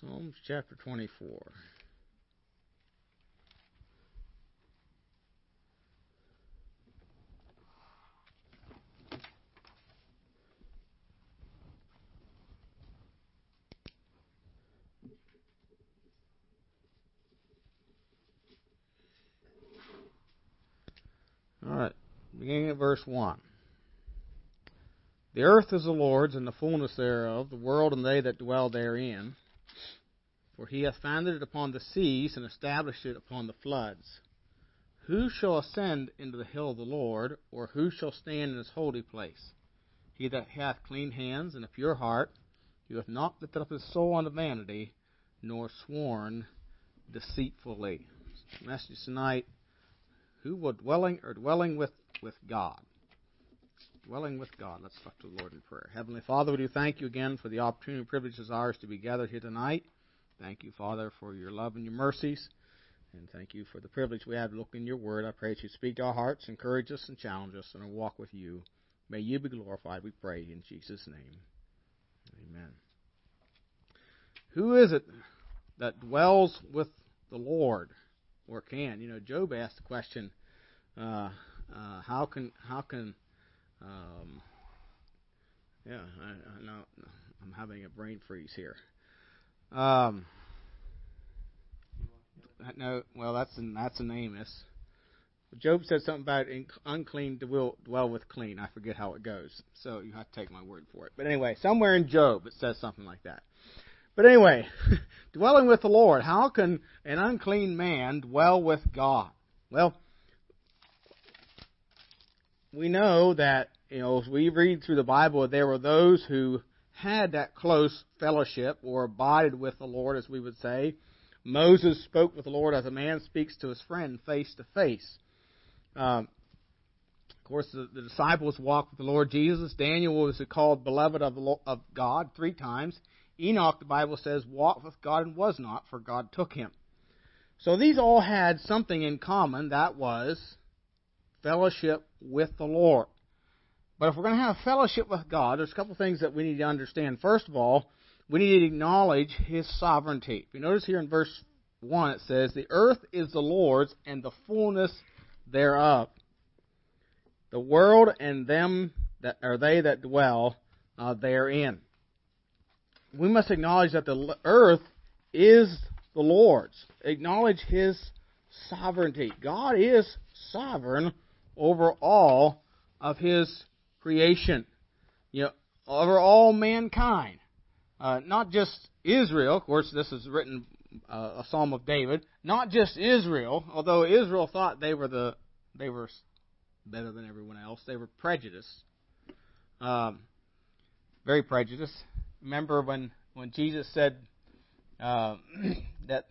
Psalms chapter 24. All right, beginning at verse 1. The earth is the Lord's, and the fullness thereof, the world and they that dwell therein. For he hath founded it upon the seas, and established it upon the floods. Who shall ascend into the hill of the Lord, or who shall stand in his holy place? He that hath clean hands and a pure heart, who hath not lifted up his soul unto vanity, nor sworn deceitfully. Message tonight: Who will dwelling or dwelling with with God? Dwelling with God. Let's talk to the Lord in prayer. Heavenly Father, we do thank you again for the opportunity and privilege is ours to be gathered here tonight. Thank you, Father, for your love and your mercies. And thank you for the privilege we have to look in your word. I pray that you speak to our hearts, encourage us, and challenge us in our walk with you. May you be glorified, we pray, in Jesus' name. Amen. Who is it that dwells with the Lord, or can? You know, Job asked the question, uh, uh, how can, how can, um, yeah, I, I know, I'm having a brain freeze here. Um, no, well, that's in, that's in Amos. Job said something about unclean will dwell with clean. I forget how it goes, so you have to take my word for it. But anyway, somewhere in Job it says something like that. But anyway, dwelling with the Lord. How can an unclean man dwell with God? Well, we know that you know as we read through the Bible, there were those who had that close fellowship or abided with the Lord, as we would say. Moses spoke with the Lord as a man speaks to his friend face to face. Um, of course, the, the, disciples walked with the Lord Jesus. Daniel was called beloved of, the, of God three times. Enoch, the Bible says, walked with God and was not, for God took him. So these all had something in common. That was fellowship with the Lord. But if we're going to have fellowship with God, there's a couple things that we need to understand. First of all, we need to acknowledge His sovereignty. You notice here in verse 1, it says, The earth is the Lord's and the fullness thereof. The world and them that are they that dwell uh, therein. We must acknowledge that the earth is the Lord's. Acknowledge His sovereignty. God is sovereign over all of His creation, you know, over all mankind. Uh, not just Israel, of course, this is written uh, a Psalm of David. Not just Israel, although Israel thought they were the they were better than everyone else. They were prejudiced, um, very prejudiced. Remember when when Jesus said uh, that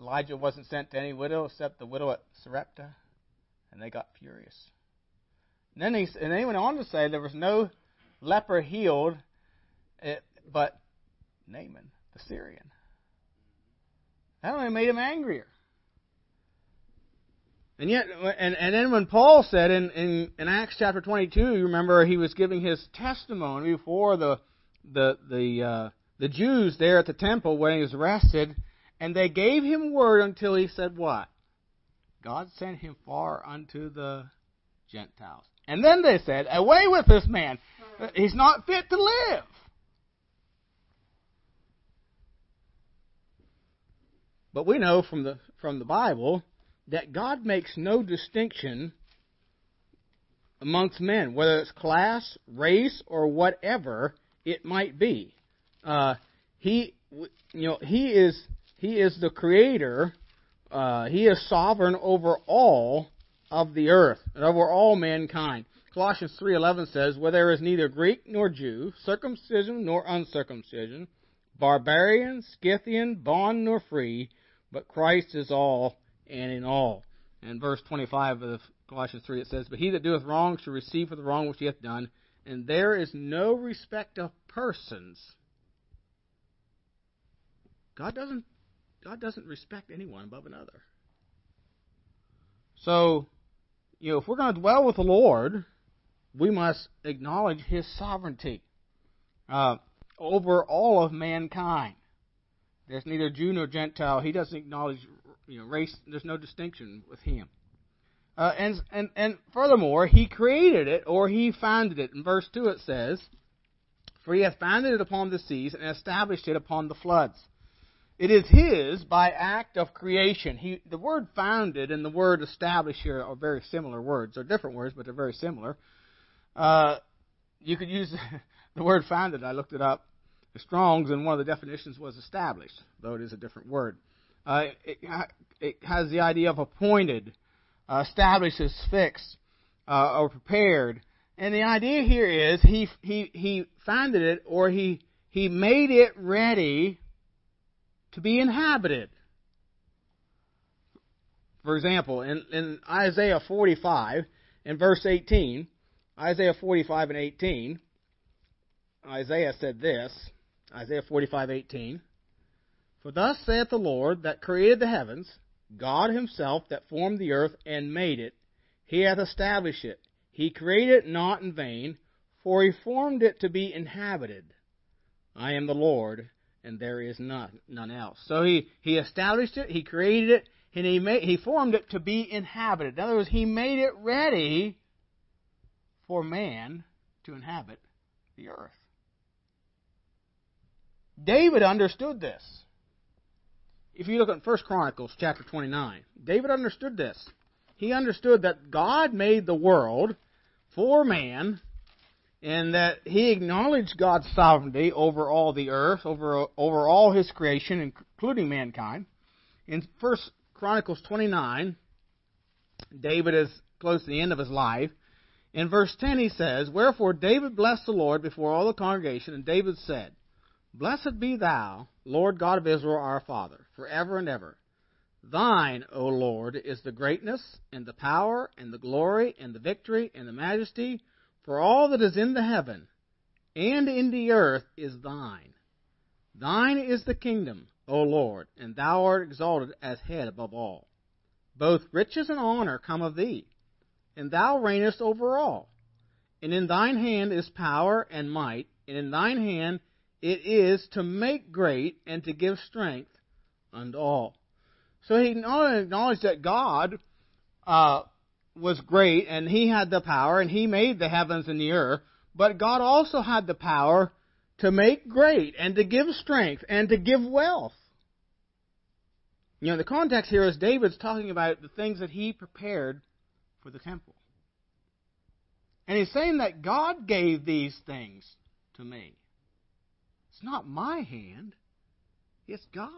Elijah wasn't sent to any widow except the widow at Sarepta, and they got furious. And then he and then he went on to say there was no leper healed, eh, but Naaman the Syrian. That only made him angrier. And yet, and, and then when Paul said in, in, in Acts chapter 22, you remember he was giving his testimony before the the the uh, the Jews there at the temple when he was arrested, and they gave him word until he said what? God sent him far unto the Gentiles. And then they said, Away with this man. He's not fit to live. But we know from the, from the Bible that God makes no distinction amongst men, whether it's class, race, or whatever it might be. Uh, he, you know, he is he is the creator. Uh, he is sovereign over all of the earth and over all mankind. Colossians 3:11 says, "Where there is neither Greek nor Jew, circumcision nor uncircumcision, barbarian, Scythian, bond nor free, but Christ is all and in all." And verse 25 of Colossians 3 it says, "But he that doeth wrong shall receive for the wrong which he hath done, and there is no respect of persons." God doesn't God doesn't respect anyone above another. So, you know, if we're going to dwell with the Lord, we must acknowledge His sovereignty uh, over all of mankind. There's neither Jew nor Gentile. He doesn't acknowledge you know race. There's no distinction with him. Uh, and and and furthermore, he created it or he founded it. In verse two, it says, "For he hath founded it upon the seas and established it upon the floods." It is his by act of creation. He, the word founded and the word established here are very similar words. They're different words, but they're very similar. Uh, you could use the word founded. I looked it up. Strong's, and one of the definitions was established, though it is a different word. Uh, it, it, has the idea of appointed, uh, established as fixed, uh, or prepared. And the idea here is he, he, he founded it, or he, he made it ready to be inhabited. For example, in, in Isaiah 45, in verse 18, Isaiah 45 and 18, Isaiah said this, Isaiah 45:18, For thus saith the Lord that created the heavens, God himself that formed the earth and made it, he hath established it. He created it not in vain, for he formed it to be inhabited. I am the Lord, and there is none, none else. So he, he established it, he created it, and he, made, he formed it to be inhabited. In other words, he made it ready for man to inhabit the earth. David understood this. If you look at 1 Chronicles chapter 29, David understood this. He understood that God made the world for man and that he acknowledged God's sovereignty over all the earth, over, over all his creation, including mankind. In 1 Chronicles 29, David is close to the end of his life. In verse 10 he says, Wherefore David blessed the Lord before all the congregation, and David said, Blessed be thou, Lord God of Israel our Father, for ever and ever. Thine, O Lord, is the greatness, and the power, and the glory, and the victory, and the majesty, for all that is in the heaven and in the earth is thine. Thine is the kingdom, O Lord, and thou art exalted as head above all. Both riches and honor come of thee, and thou reignest over all. And in thine hand is power and might, and in thine hand it is to make great and to give strength unto all. So he not only acknowledged that God uh, was great and he had the power and he made the heavens and the earth, but God also had the power to make great and to give strength and to give wealth. You know, the context here is David's talking about the things that he prepared for the temple. And he's saying that God gave these things to me. It's not my hand, it's God.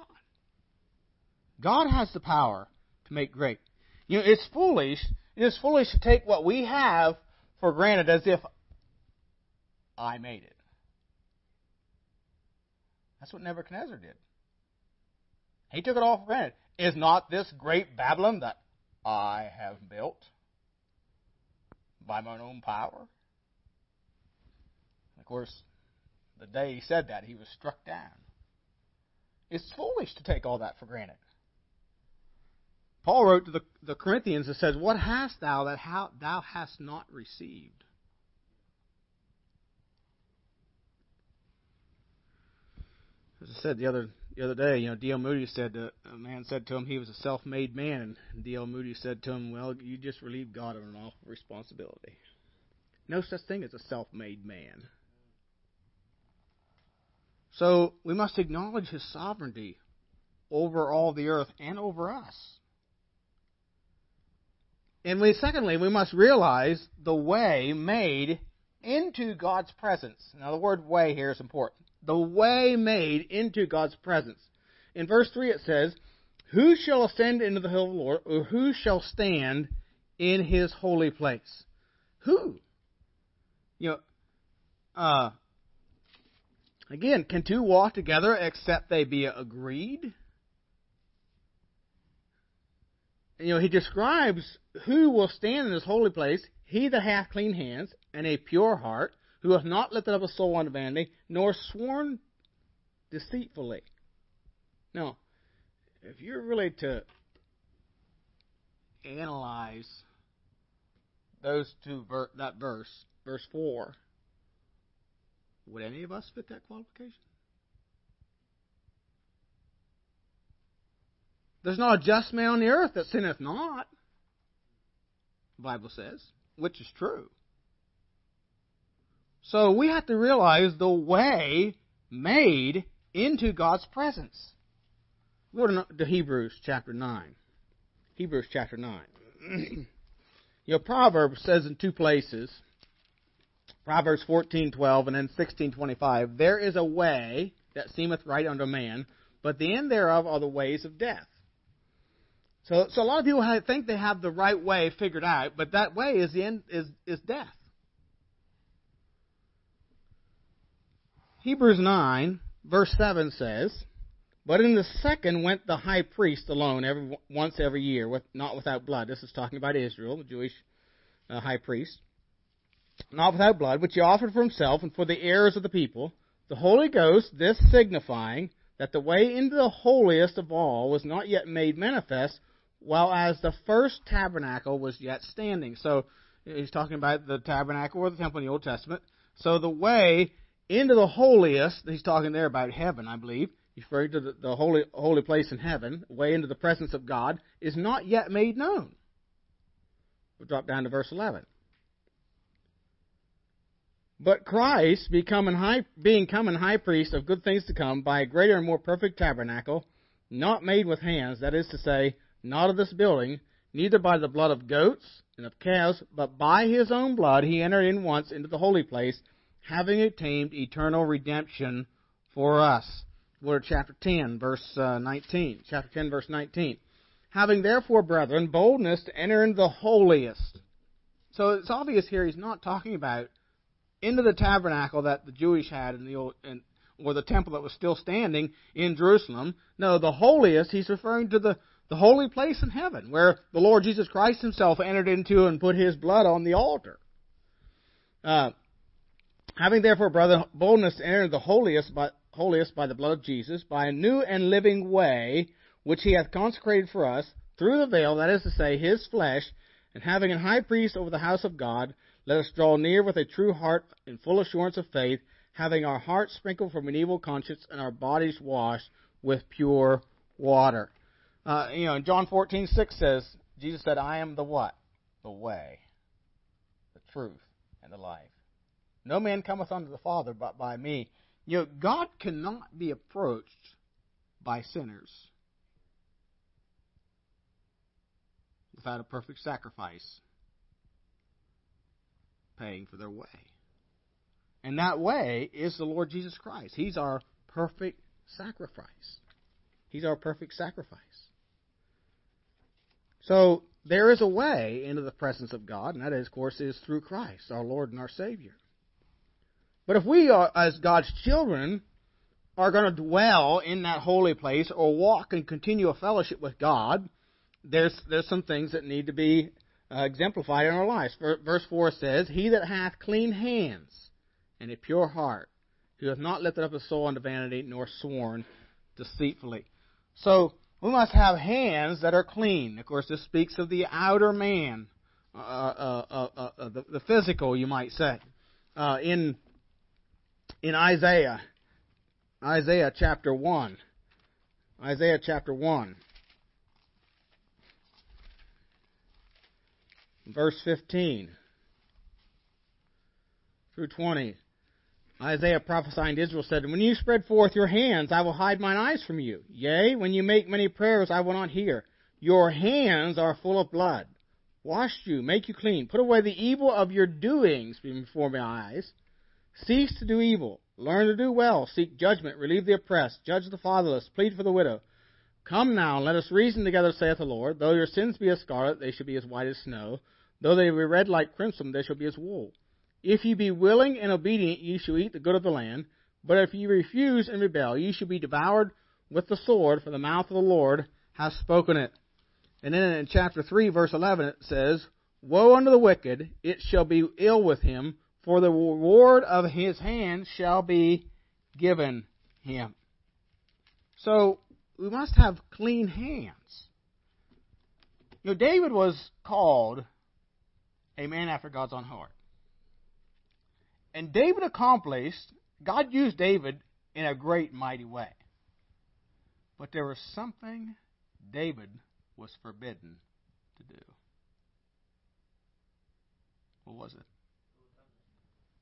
God has the power to make great. You know, it's foolish it is foolish to take what we have for granted as if I made it. That's what Nebuchadnezzar did. He took it all for granted. Is not this great Babylon that I have built by my own power? Of course, the day he said that, he was struck down. It's foolish to take all that for granted. Paul wrote to the, the Corinthians and says, What hast thou that how, thou hast not received? As I said the other the other day, you know, D.L. Moody said that a man said to him he was a self-made man, and D.L. Moody said to him, "Well, you just relieved God of an awful responsibility. No such thing as a self-made man. So we must acknowledge His sovereignty over all the earth and over us. And we, secondly, we must realize the way made into God's presence. Now, the word way here is important. The way made into God's presence. In verse 3 it says, Who shall ascend into the hill of the Lord, or who shall stand in his holy place? Who? You know, uh, again, can two walk together except they be agreed? you know, he describes who will stand in this holy place. He that hath clean hands and a pure heart, who hath not lifted up a soul unto vanity, nor sworn deceitfully. Now, if you're really to analyze those two ver- that verse, verse four, would any of us fit that qualification? There's not a just man on the earth that sinneth not. Bible says, which is true. So we have to realize the way made into God's presence. Go to Hebrews chapter 9. Hebrews chapter 9. you know, Proverbs says in two places, Proverbs 14:12 and then 16:25, there is a way that seemeth right unto man, but the end thereof are the ways of death. So, so a lot of people have, think they have the right way figured out, but that way is the end is is death. Hebrews 9 verse 7 says, "But in the second went the high priest alone every once every year, with, not without blood." This is talking about Israel, the Jewish uh, high priest, not without blood, which he offered for himself and for the heirs of the people. The Holy Ghost, this signifying that the way into the holiest of all was not yet made manifest, while as the first tabernacle was yet standing. So he's talking about the tabernacle or the temple in the Old Testament. So the way into the holiest, he's talking there about heaven, I believe. He's referring to the, the holy, holy place in heaven, way into the presence of God, is not yet made known. We'll drop down to verse 11. But Christ, becoming high, being come high priest of good things to come, by a greater and more perfect tabernacle, not made with hands, that is to say, not of this building, neither by the blood of goats and of calves, but by his own blood he entered in once into the holy place, having obtained eternal redemption for us. To chapter 10, verse uh, 19. Chapter 10, verse 19. Having therefore, brethren, boldness to enter into the holiest. So it's obvious here he's not talking about into the tabernacle that the Jewish had in the old, in, or the temple that was still standing in Jerusalem. No, the holiest, he's referring to the the holy place in heaven, where the Lord Jesus Christ himself entered into and put his blood on the altar. Uh, having therefore, brother, boldness to enter the holiest by, holiest by the blood of Jesus, by a new and living way, which he hath consecrated for us, through the veil, that is to say, his flesh, and having an high priest over the house of God, let us draw near with a true heart in full assurance of faith, having our hearts sprinkled from an evil conscience and our bodies washed with pure water. Uh, you know, John 14, 6 says, Jesus said, I am the what? The way, the truth, and the life. No man cometh unto the Father but by me. You know, God cannot be approached by sinners without a perfect sacrifice paying for their way. And that way is the Lord Jesus Christ. He's our perfect sacrifice. He's our perfect sacrifice. So there is a way into the presence of God, and that, is, of course, is through Christ, our Lord and our Savior. But if we, are, as God's children, are going to dwell in that holy place or walk and continue a fellowship with God, there's there's some things that need to be uh, exemplified in our lives. Verse four says, "He that hath clean hands and a pure heart, who hath not lifted up his soul unto vanity, nor sworn deceitfully." So we must have hands that are clean. Of course, this speaks of the outer man, uh, uh, uh, uh, uh the, the, physical, you might say. Uh, in in Isaiah, Isaiah chapter one, Isaiah chapter one, verse fifteen through twenty. Isaiah prophesying to Israel said, When you spread forth your hands, I will hide mine eyes from you. Yea, when you make many prayers, I will not hear. Your hands are full of blood. Wash you, make you clean. Put away the evil of your doings before my eyes. Cease to do evil. Learn to do well. Seek judgment. Relieve the oppressed. Judge the fatherless. Plead for the widow. Come now, let us reason together, saith the Lord. Though your sins be as scarlet, they shall be as white as snow. Though they be red like crimson, they shall be as wool. If ye be willing and obedient, ye shall eat the good of the land. But if ye refuse and rebel, ye shall be devoured with the sword, for the mouth of the Lord hath spoken it. And then in chapter 3, verse 11, it says, Woe unto the wicked, it shall be ill with him, for the reward of his hand shall be given him. So, we must have clean hands. You know, David was called a man after God's own heart. And David accomplished, God used David in a great, mighty way. But there was something David was forbidden to do? What was it?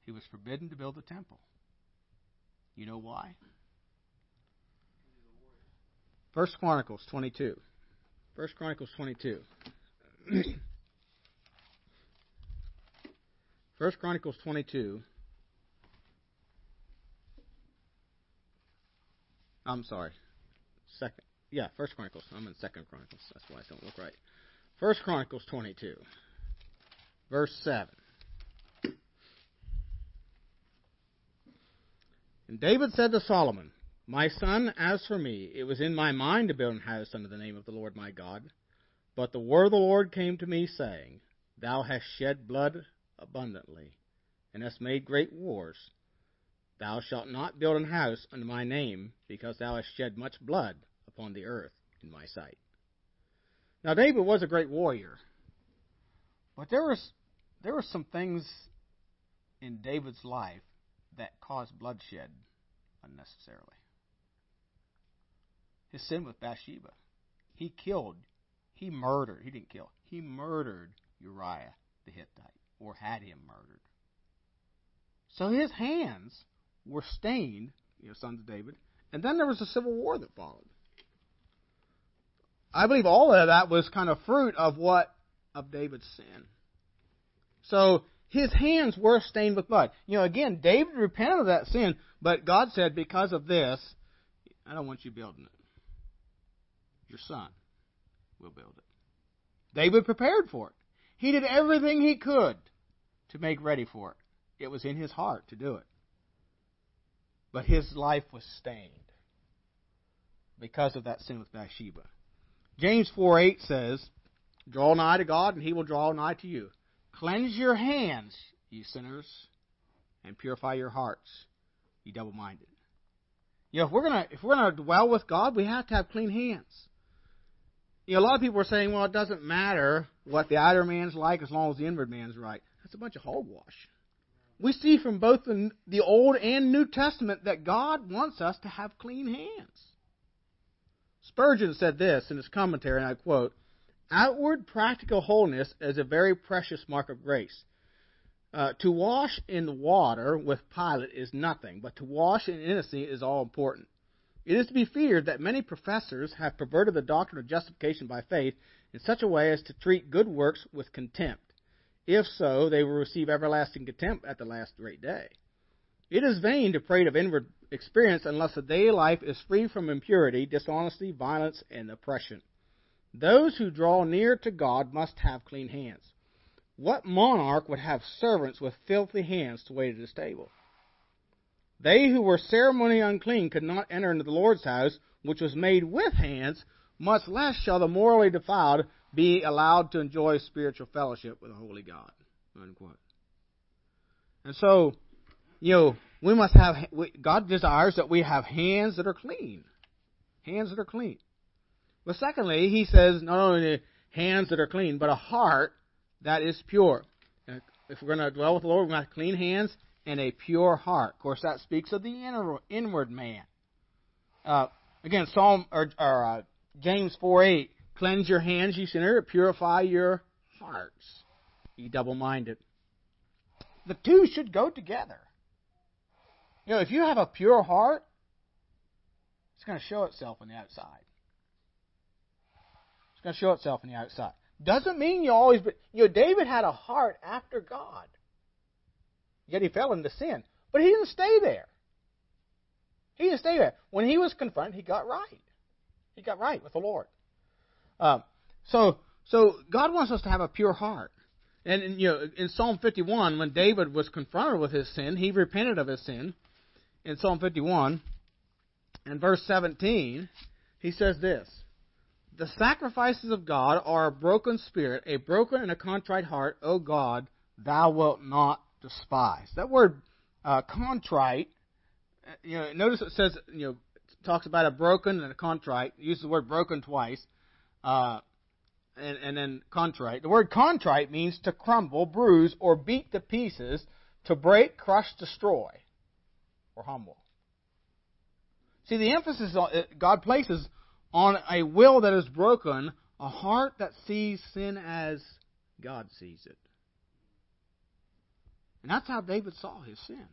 He was forbidden to build the temple. You know why? First Chronicles 22. First Chronicles 22. First Chronicles 22. I'm sorry. Second. Yeah, First Chronicles. I'm in Second Chronicles. That's why it don't look right. First Chronicles 22, verse 7. And David said to Solomon, My son, as for me, it was in my mind to build an house under the name of the Lord my God. But the word of the Lord came to me, saying, Thou hast shed blood abundantly, and hast made great wars. Thou shalt not build an house under my name, because thou hast shed much blood upon the earth in my sight. Now David was a great warrior, but there was there were some things in David's life that caused bloodshed unnecessarily. His sin with Bathsheba. He killed, he murdered, he didn't kill, he murdered Uriah the Hittite, or had him murdered. So his hands were stained, you know, sons of David, and then there was a civil war that followed. I believe all of that was kind of fruit of what? Of David's sin. So his hands were stained with blood. You know, again, David repented of that sin, but God said, because of this, I don't want you building it. Your son will build it. David prepared for it. He did everything he could to make ready for it. It was in his heart to do it. But his life was stained because of that sin with Bathsheba. James 4 8 says, Draw nigh to God, and he will draw nigh to you. Cleanse your hands, ye sinners, and purify your hearts, ye double minded. You know, if we're gonna if we're gonna dwell with God, we have to have clean hands. You know, a lot of people are saying, well, it doesn't matter what the outer man's like as long as the inward man's right. That's a bunch of hogwash. We see from both the, Old and New Testament that God wants us to have clean hands. Spurgeon said this in his commentary, and I quote Outward practical holiness is a very precious mark of grace. Uh, to wash in water with Pilate is nothing, but to wash in innocency is all important. It is to be feared that many professors have perverted the doctrine of justification by faith in such a way as to treat good works with contempt. If so, they will receive everlasting contempt at the last great day. It is vain to prate of inward experience unless the daily life is free from impurity, dishonesty, violence, and oppression. Those who draw near to God must have clean hands. What monarch would have servants with filthy hands to wait at his table? They who were ceremonially unclean could not enter into the Lord's house, which was made with hands, much less shall the morally defiled be allowed to enjoy spiritual fellowship with a holy God. Unquote. And so, you know, we must have, God desires that we have hands that are clean. Hands that are clean. But secondly, he says not only hands that are clean, but a heart that is pure. If we're going to dwell with the Lord, we're going to have clean hands and a pure heart. Of course, that speaks of the inward man. Uh, again, Psalm or, or uh, James four eight: Cleanse your hands, you sinner, purify your hearts, ye double-minded. The two should go together. You know, if you have a pure heart, it's going to show itself on the outside. It's going to show itself on the outside. Doesn't mean you always, but you know, David had a heart after God. Yet he fell into sin. But he didn't stay there. He didn't stay there. When he was confronted, he got right. He got right with the Lord. Um, so, so God wants us to have a pure heart. And, you know, in Psalm 51, when David was confronted with his sin, he repented of his sin. In Psalm 51, in verse 17, he says this The sacrifices of God are a broken spirit, a broken and a contrite heart, O God, thou wilt not despise. That word uh, contrite, uh, you know, notice it says, you know, talks about a broken and a contrite. It uses the word broken twice. Uh, and, and then contrite. The word contrite means to crumble, bruise, or beat to pieces, to break, crush, destroy, or humble. See, the emphasis God places on a will that is broken, a heart that sees sin as God sees it. And that's how David saw his sin.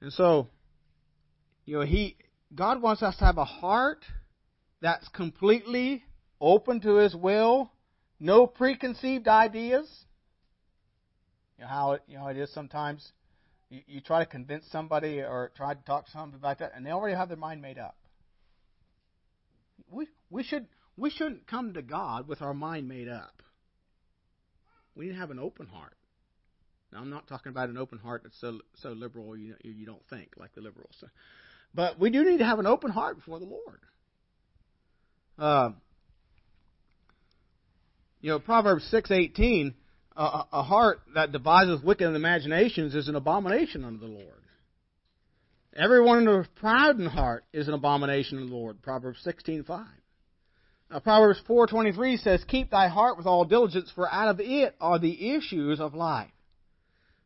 And so, you know, he God wants us to have a heart that's completely open to his will, no preconceived ideas. You know how it, you know it is sometimes you, you try to convince somebody or try to talk to somebody about that, and they already have their mind made up. We we should we shouldn't come to God with our mind made up. We need to have an open heart. Now, I'm not talking about an open heart that's so so liberal you you don't think like the liberals, but we do need to have an open heart before the Lord. Uh, you know, Proverbs six eighteen a, a heart that devises wicked imaginations is an abomination unto the Lord. Everyone who is proud in heart is an abomination unto the Lord. Proverbs sixteen five. Now, Proverbs four twenty three says, "Keep thy heart with all diligence, for out of it are the issues of life."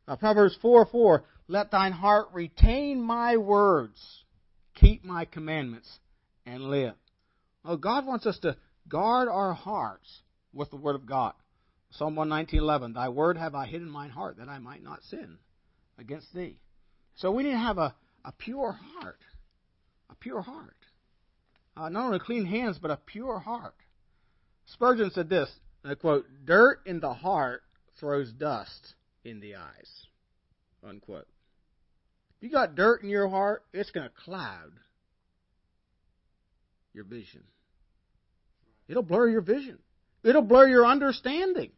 Now, Proverbs four four. Let thine heart retain my words, keep my commandments, and live. Oh, God wants us to guard our hearts with the Word of God. Psalm 119.11, Thy word have I hid in mine heart, that I might not sin against thee. So we need to have a, a pure heart. A pure heart. Uh, not only clean hands, but a pure heart. Spurgeon said this, I quote, Dirt in the heart throws dust in the eyes. Unquote. If you got dirt in your heart, it's going to cloud your vision. It'll blur your vision. It'll blur your understanding.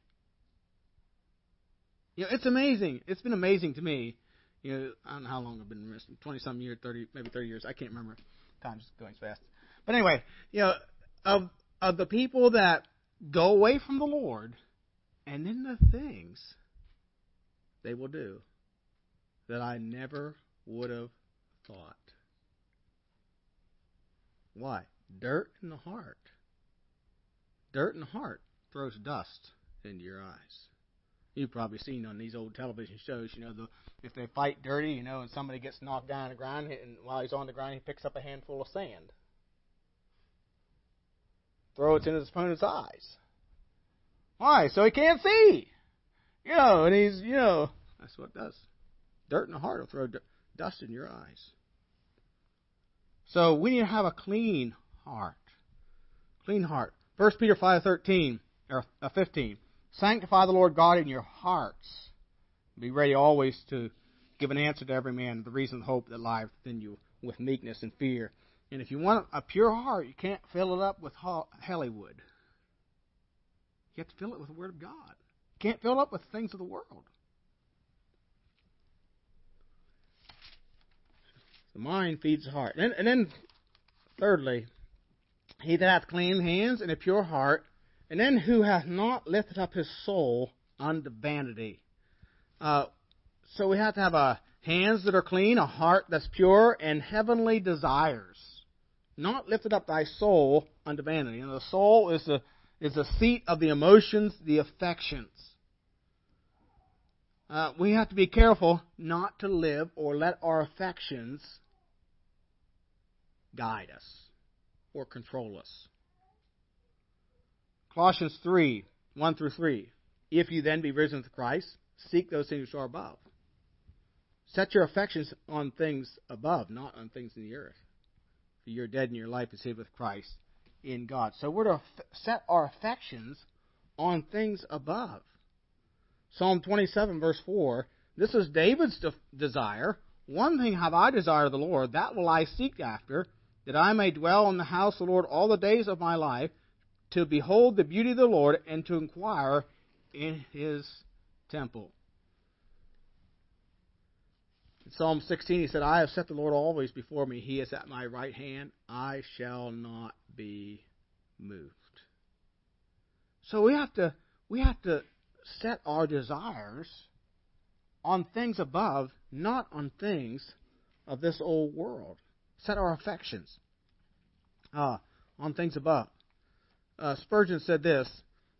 You know, it's amazing. It's been amazing to me. You know, I don't know how long I've been wrestling, twenty some years, thirty, maybe thirty years. I can't remember. Time's going fast. But anyway, you know, of of the people that go away from the Lord, and then the things they will do that I never would have thought. Why? Dirt in the heart. Dirt in the heart throws dust into your eyes. You've probably seen on these old television shows, you know, the if they fight dirty, you know, and somebody gets knocked down on the ground, and while he's on the ground, he picks up a handful of sand, throw it in his opponent's eyes. Why? So he can't see. You know, and he's, you know, that's what it does. Dirt in the heart will throw dust in your eyes. So we need to have a clean heart. Clean heart. 1 Peter 5:13 or uh, 15. Sanctify the Lord God in your hearts. Be ready always to give an answer to every man the reason hope that lies within you with meekness and fear. And if you want a pure heart, you can't fill it up with Hollywood. You have to fill it with the Word of God. You can't fill it up with things of the world. The mind feeds the heart. And, and then, thirdly, he that hath clean hands and a pure heart, and then who hath not lifted up his soul unto vanity. Uh, so we have to have a hands that are clean, a heart that's pure, and heavenly desires. Not lifted up thy soul unto vanity. And the soul is the is the seat of the emotions, the affections. Uh, we have to be careful not to live or let our affections guide us or control us. Colossians 3 1 through 3. If you then be risen with Christ, seek those things which are above. Set your affections on things above, not on things in the earth. For you're dead and your life is hid with Christ in God. So we're to set our affections on things above. Psalm 27, verse 4. This is David's de- desire. One thing have I desired of the Lord, that will I seek after, that I may dwell in the house of the Lord all the days of my life, to behold the beauty of the Lord, and to inquire in his temple. In Psalm 16, he said, I have set the Lord always before me. He is at my right hand. I shall not be moved. So we have to we have to set our desires on things above, not on things of this old world set our affections uh, on things above. Uh, Spurgeon said this,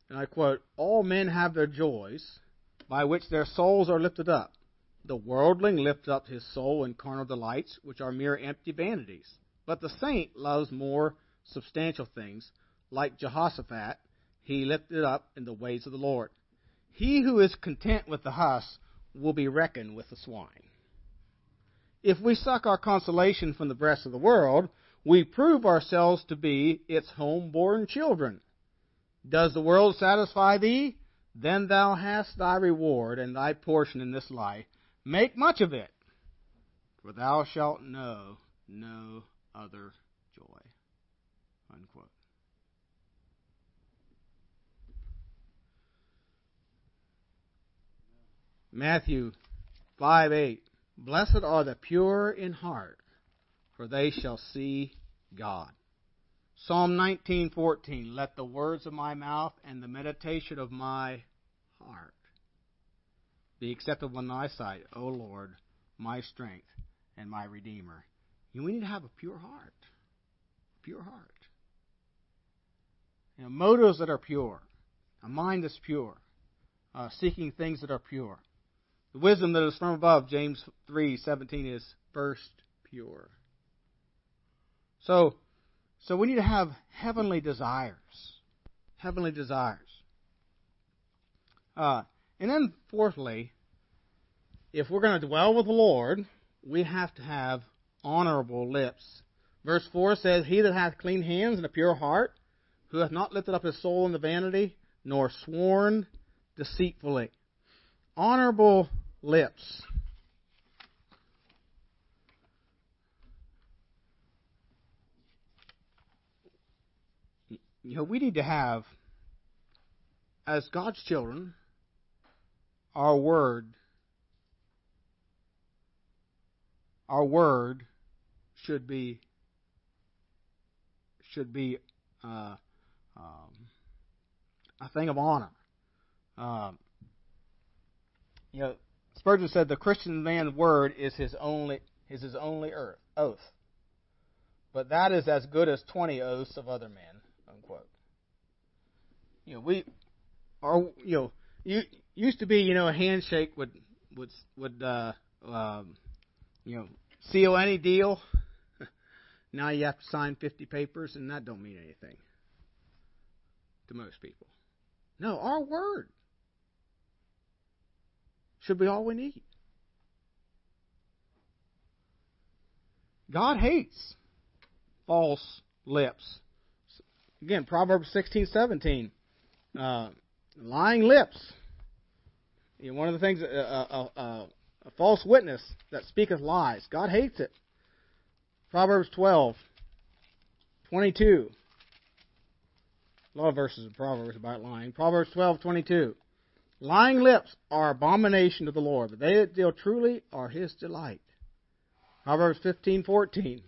and I quote, All men have their joys by which their souls are lifted up, The worldling lifts up his soul in carnal delights, which are mere empty vanities. But the saint loves more substantial things. Like Jehoshaphat, he lifted up in the ways of the Lord. He who is content with the husk will be reckoned with the swine. If we suck our consolation from the breast of the world, we prove ourselves to be its home-born children. Does the world satisfy thee? Then thou hast thy reward and thy portion in this life. Make much of it, for thou shalt know no other joy. Unquote. Matthew 5 8. Blessed are the pure in heart, for they shall see God. Psalm 19:14 Let the words of my mouth and the meditation of my heart be acceptable in thy sight, O Lord, my strength and my redeemer. And we need to have a pure heart. Pure heart. You know, motives that are pure, a mind that's pure, uh, seeking things that are pure. The wisdom that is from above, James 3:17 is first pure. So so we need to have heavenly desires. Heavenly desires. Uh, and then, fourthly, if we're going to dwell with the Lord, we have to have honorable lips. Verse 4 says, He that hath clean hands and a pure heart, who hath not lifted up his soul in the vanity, nor sworn deceitfully. Honorable lips. you know, we need to have, as God's children, our word, our word should be should be uh, um, a thing of honor. Um, you know, Spurgeon said the Christian man's word is his only is his only oath, but that is as good as twenty oaths of other men unquote. You know, we are you know you used to be you know a handshake would would would uh, um, you know seal any deal. now you have to sign 50 papers, and that don't mean anything to most people. No, our word should be all we need. God hates false lips. Again, Proverbs 16, 17. Uh, lying lips. You know, one of the things, uh, uh, uh, a false witness that speaketh lies. God hates it. Proverbs 12, 22. A lot of verses in Proverbs about lying. Proverbs 12, 22. Lying lips are abomination to the Lord, but they that deal truly are his delight. Proverbs 15, 14,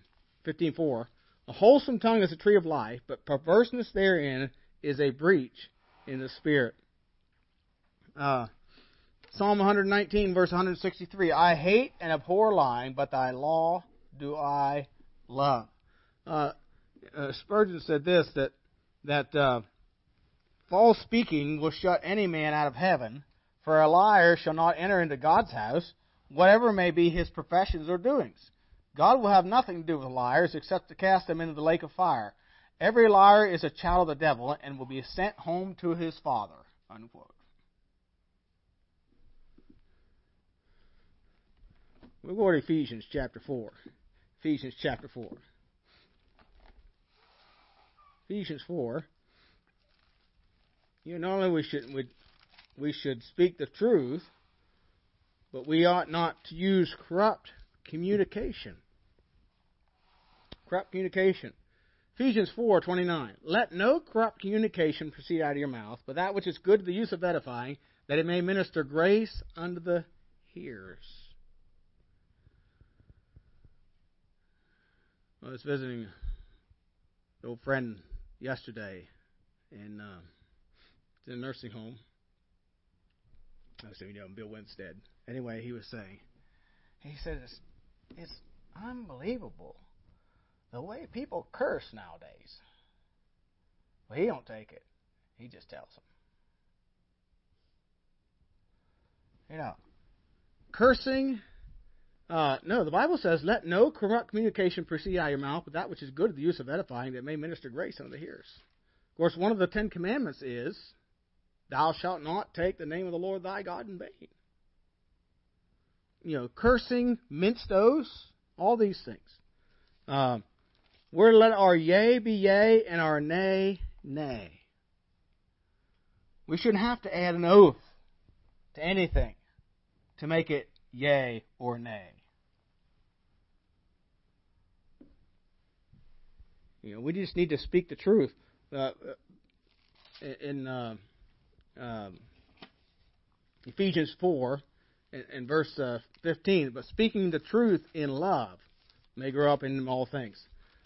15, 4. A wholesome tongue is a tree of life, but perverseness therein is a breach in the spirit. Uh, Psalm 119, verse 163. I hate and abhor lying, but thy law do I love. Uh, uh, Spurgeon said this that that uh, false speaking will shut any man out of heaven, for a liar shall not enter into God's house, whatever may be his professions or doings. God will have nothing to do with liars except to cast them into the lake of fire. Every liar is a child of the devil and will be sent home to his father. Unquote. We'll go to Ephesians chapter 4. Ephesians chapter 4. Ephesians 4. You know, not only we should we, we should speak the truth, but we ought not to use corrupt communication. Corrupt communication. Ephesians 4:29. Let no corrupt communication proceed out of your mouth, but that which is good to the use of edifying, that it may minister grace unto the hearers. I was visiting an old friend yesterday in, uh, in a nursing home. I was you know, Bill Winstead. Anyway, he was saying, he said, it's, it's unbelievable the way people curse nowadays. Well, he don't take it. He just tells them. You know, cursing. Uh, no, the Bible says, "Let no corrupt communication proceed out of your mouth, but that which is good to the use of edifying, that may minister grace unto the hearers." Of course, one of the Ten Commandments is, "Thou shalt not take the name of the Lord thy God in vain." You know, cursing, minced oaths, all these things. Um, we're to let our yea be yea and our nay, nay. We shouldn't have to add an oath to anything to make it yea or nay. You know, we just need to speak the truth. Uh, in uh, um, Ephesians 4, and, in verse uh, 15, but speaking the truth in love may grow up in all things.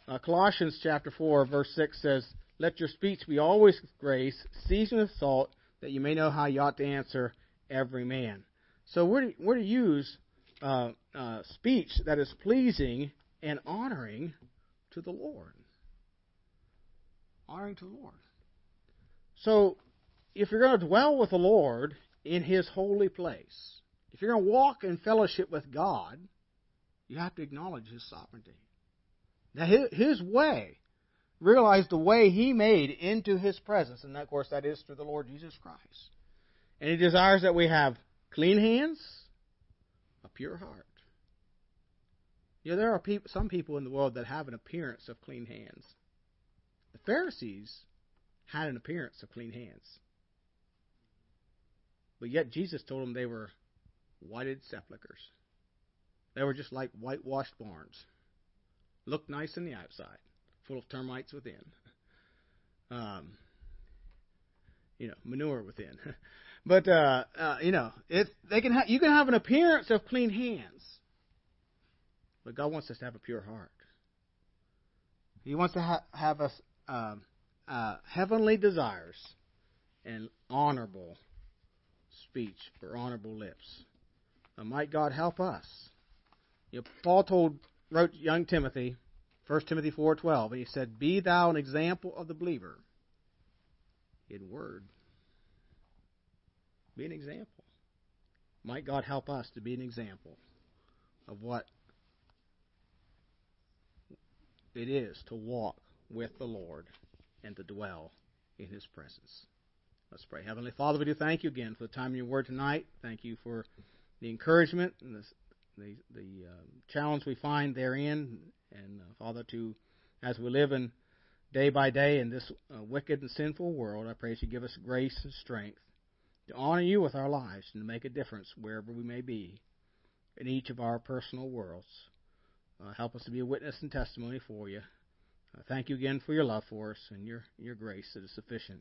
Uh, Colossians chapter 4, verse 6 says, Let your speech be always with grace, seasoned with salt, that you may know how you ought to answer every man. So we're we're to use uh, uh, speech that is pleasing and honoring to the Lord. Honoring to the Lord. So if you're going to dwell with the Lord in His holy place, if you're going to walk in fellowship with God, you have to acknowledge His sovereignty. Now, His, his way, realize the way He made into His presence, and of course that is through the Lord Jesus Christ. And He desires that we have clean hands, a pure heart. You know, there are some people in the world that have an appearance of clean hands. The Pharisees had an appearance of clean hands. But yet Jesus told them they were whited sepulchres. They were just like whitewashed barns. Looked nice on the outside, full of termites within. Um, you know, manure within. but uh, uh, you know, it they can ha- you can have an appearance of clean hands, but God wants us to have a pure heart. He wants to ha- have us um, uh, heavenly desires and honorable speech or honorable lips. Uh, might God help us? You know, Paul told wrote young Timothy, 1 Timothy 4:12, and he said, "Be thou an example of the believer in word. Be an example. Might God help us to be an example of what it is to walk with the Lord and to dwell in His presence. Let's pray. Heavenly Father, we do thank you again for the time of your word tonight. Thank you for the encouragement and the, the, the uh, challenge we find therein. And uh, Father, to as we live in day by day in this uh, wicked and sinful world, I pray that you give us grace and strength to honor you with our lives and to make a difference wherever we may be in each of our personal worlds. Uh, help us to be a witness and testimony for you. Thank you again for your love for us and your, your grace that is sufficient.